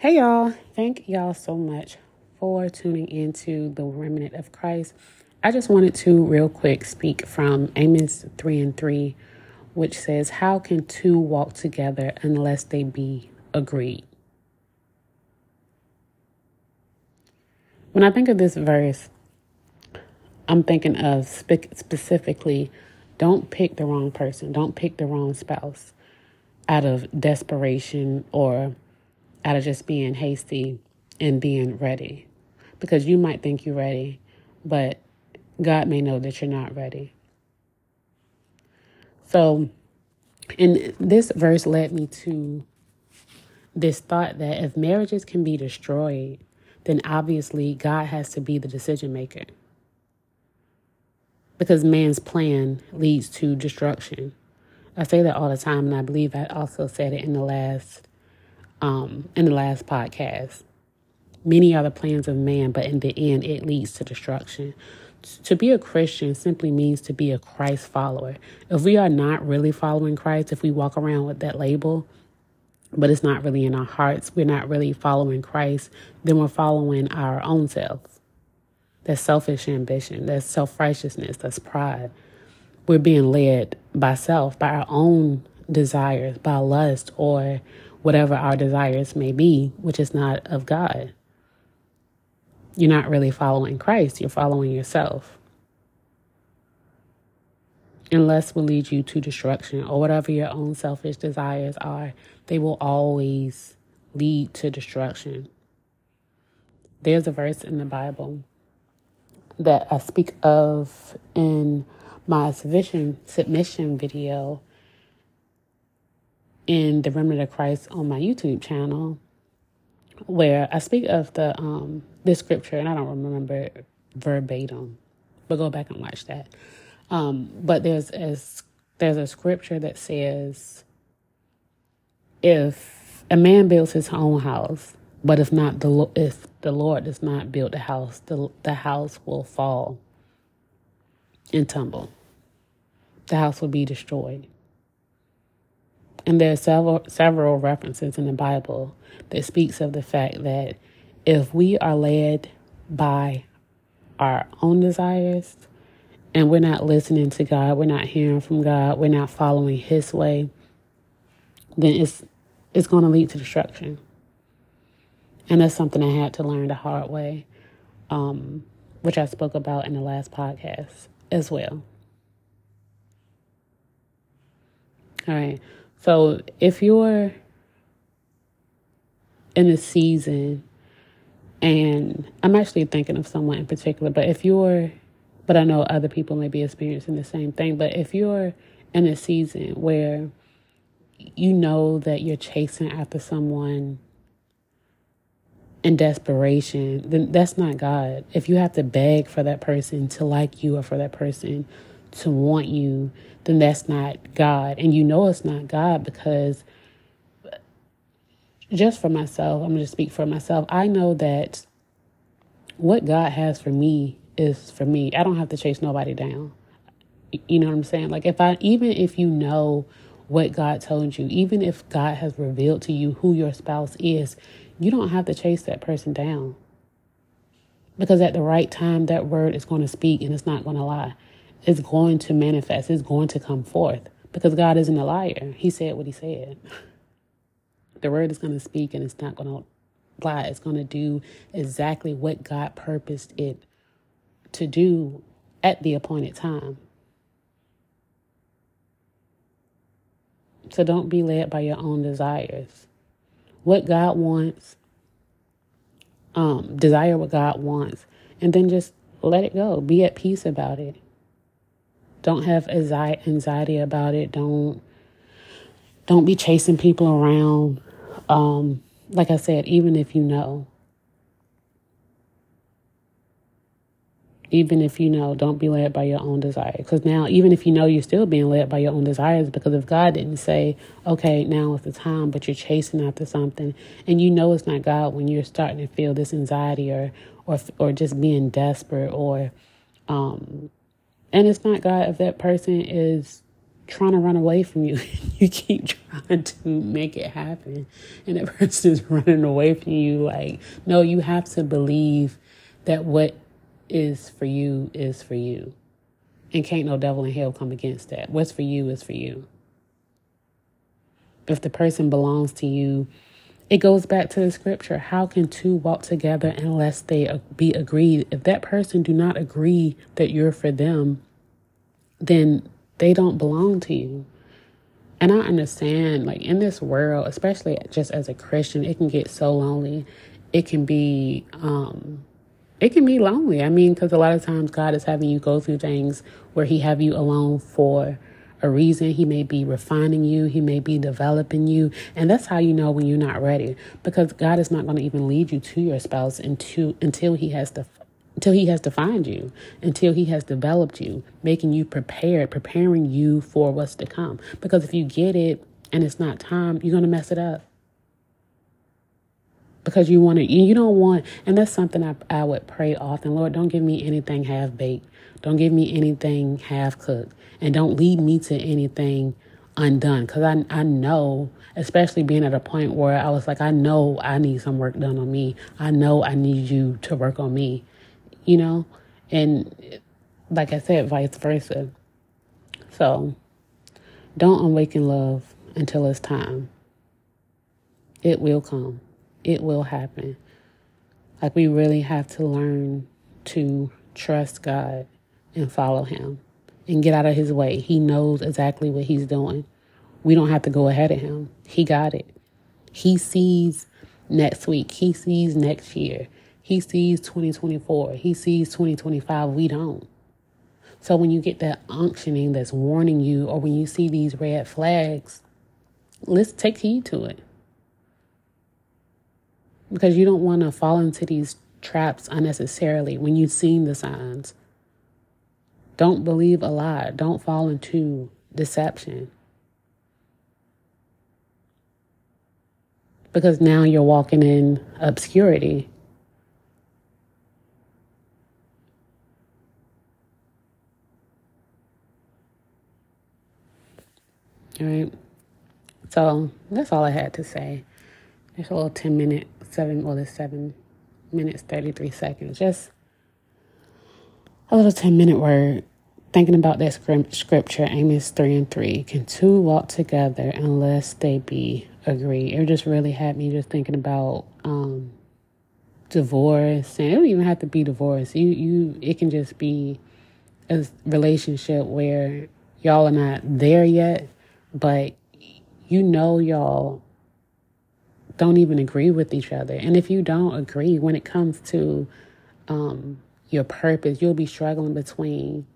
Hey, y'all. Thank y'all so much for tuning into the Remnant of Christ. I just wanted to, real quick, speak from Amos 3 and 3, which says, How can two walk together unless they be agreed? When I think of this verse, I'm thinking of spe- specifically don't pick the wrong person, don't pick the wrong spouse out of desperation or out of just being hasty and being ready. Because you might think you're ready, but God may know that you're not ready. So, and this verse led me to this thought that if marriages can be destroyed, then obviously God has to be the decision maker. Because man's plan leads to destruction. I say that all the time, and I believe I also said it in the last um, in the last podcast. Many are the plans of man, but in the end, it leads to destruction. To be a Christian simply means to be a Christ follower. If we are not really following Christ, if we walk around with that label, but it's not really in our hearts, we're not really following Christ, then we're following our own selves. That's selfish ambition, that's self righteousness, that's pride. We're being led by self, by our own desires, by lust, or whatever our desires may be, which is not of God. You're not really following Christ, you're following yourself. Unless will lead you to destruction or whatever your own selfish desires are, they will always lead to destruction. There's a verse in the Bible that I speak of in my submission submission video in the Remnant of Christ on my YouTube channel, where I speak of the um this scripture, and I don't remember verbatim, but go back and watch that. Um, but there's a, there's a scripture that says, if a man builds his own house, but if not the if the Lord does not build the house, the the house will fall and tumble. The house will be destroyed. And there are several several references in the Bible that speaks of the fact that if we are led by our own desires and we're not listening to God, we're not hearing from God, we're not following his way, then it's it's going to lead to destruction. And that's something I had to learn the hard way, um, which I spoke about in the last podcast as well. All right. So if you're in a season, and I'm actually thinking of someone in particular, but if you're, but I know other people may be experiencing the same thing, but if you're in a season where you know that you're chasing after someone in desperation, then that's not God. If you have to beg for that person to like you or for that person to want you, then that's not God. And you know it's not God because just for myself, I'm going to speak for myself. I know that what God has for me is for me. I don't have to chase nobody down. You know what I'm saying? Like if I even if you know what God told you, even if God has revealed to you who your spouse is, you don't have to chase that person down. Because at the right time that word is going to speak and it's not going to lie is going to manifest, is going to come forth because God isn't a liar. He said what he said. The word is going to speak and it's not going to lie. It's going to do exactly what God purposed it to do at the appointed time. So don't be led by your own desires. What God wants, um, desire what God wants, and then just let it go. Be at peace about it. Don't have anxiety about it. Don't don't be chasing people around. Um, like I said, even if you know, even if you know, don't be led by your own desires. Because now, even if you know, you're still being led by your own desires. Because if God didn't say, "Okay, now is the time," but you're chasing after something, and you know it's not God when you're starting to feel this anxiety or or or just being desperate or um, and it's not God if that person is trying to run away from you. you keep trying to make it happen. And that person is running away from you. Like, no, you have to believe that what is for you is for you. And can't no devil in hell come against that. What's for you is for you. If the person belongs to you, it goes back to the scripture. How can two walk together unless they be agreed? If that person do not agree that you're for them, then they don't belong to you. And I understand, like in this world, especially just as a Christian, it can get so lonely. It can be um, it can be lonely. I mean, because a lot of times God is having you go through things where He have you alone for a reason. He may be refining you. He may be developing you, and that's how you know when you're not ready. Because God is not going to even lead you to your spouse until until He has to until He has defined you, until He has developed you, making you prepared, preparing you for what's to come. Because if you get it and it's not time, you're going to mess it up because you want to you don't want and that's something I, I would pray often lord don't give me anything half baked. Don't give me anything half cooked. And don't lead me to anything undone. Because I, I know especially being at a point where i was like i know i need some work done on me. I know i need you to work on me you know? And like i said vice versa. So don't awaken love until it's time. It will come it will happen. Like we really have to learn to trust God and follow Him and get out of His way. He knows exactly what He's doing. We don't have to go ahead of Him. He got it. He sees next week, He sees next year, He sees 2024, He sees 2025. We don't. So when you get that unctioning that's warning you, or when you see these red flags, let's take heed to it because you don't want to fall into these traps unnecessarily when you've seen the signs. Don't believe a lie. Don't fall into deception. Because now you're walking in obscurity. All right. So that's all I had to say. It's a little 10 minute seven, well, it's seven minutes, 33 seconds. Just a little 10 minute word. Thinking about that scripture, Amos 3 and 3. Can two walk together unless they be agreed? It just really had me just thinking about um, divorce. And it don't even have to be divorce. You, you, it can just be a relationship where y'all are not there yet, but you know y'all don't even agree with each other. And if you don't agree when it comes to um, your purpose, you'll be struggling between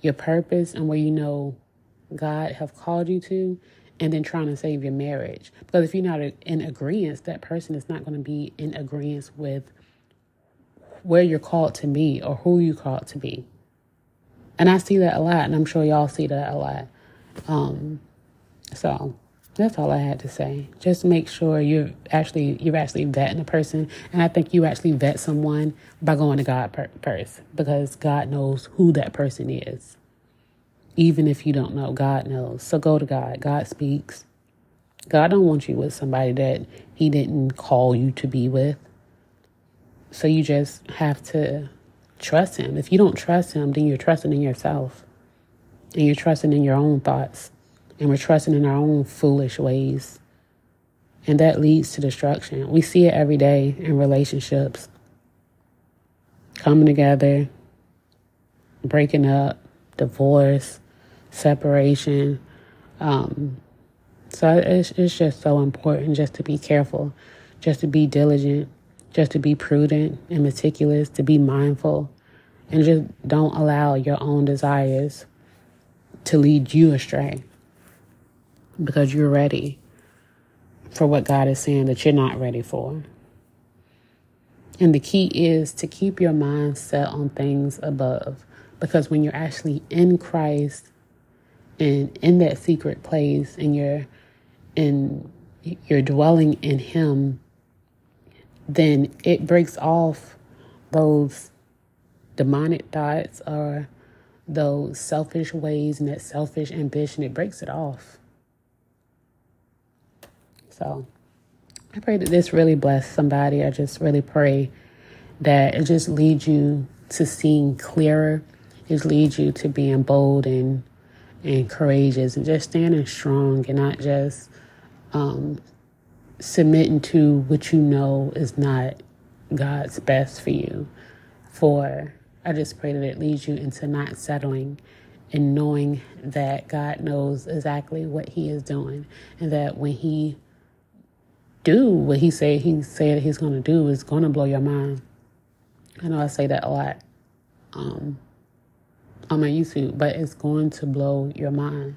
your purpose and where you know God have called you to, and then trying to save your marriage. Because if you're not in agreement, that person is not going to be in agreement with where you're called to be or who you're called to be. And I see that a lot, and I'm sure y'all see that a lot. Um, so that's all I had to say. Just make sure you're actually you're actually vetting a person, and I think you actually vet someone by going to God per- first, because God knows who that person is. Even if you don't know, God knows. So go to God. God speaks. God don't want you with somebody that He didn't call you to be with. So you just have to trust Him. If you don't trust Him, then you're trusting in yourself, and you're trusting in your own thoughts and we're trusting in our own foolish ways. And that leads to destruction. We see it every day in relationships coming together, breaking up, divorce, separation. Um, so it's, it's just so important just to be careful, just to be diligent, just to be prudent and meticulous, to be mindful, and just don't allow your own desires to lead you astray because you're ready for what God is saying that you're not ready for. And the key is to keep your mind set on things above because when you're actually in Christ and in that secret place and you're in you're dwelling in him then it breaks off those demonic thoughts or those selfish ways and that selfish ambition, it breaks it off. So I pray that this really bless somebody. I just really pray that it just leads you to seeing clearer. It leads you to being bold and and courageous and just standing strong and not just um, submitting to what you know is not God's best for you. For I just pray that it leads you into not settling and knowing that God knows exactly what He is doing, and that when He do what He said He said He's going to do is going to blow your mind. I know I say that a lot um, on my YouTube, but it's going to blow your mind,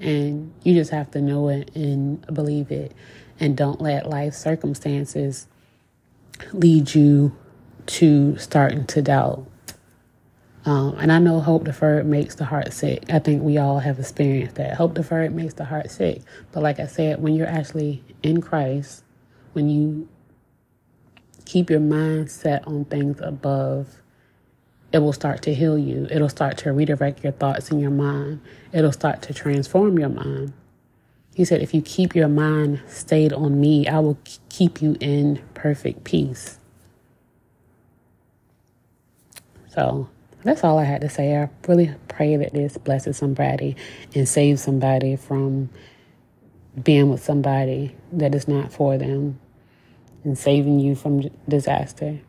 and you just have to know it and believe it, and don't let life circumstances lead you to starting to doubt um, and I know hope deferred makes the heart sick. I think we all have experienced that. Hope deferred makes the heart sick. But like I said, when you're actually in Christ, when you keep your mind set on things above, it will start to heal you. It'll start to redirect your thoughts in your mind. It'll start to transform your mind. He said, if you keep your mind stayed on me, I will keep you in perfect peace. So that's all I had to say. I really pray that this blesses somebody and saves somebody from being with somebody that is not for them and saving you from disaster.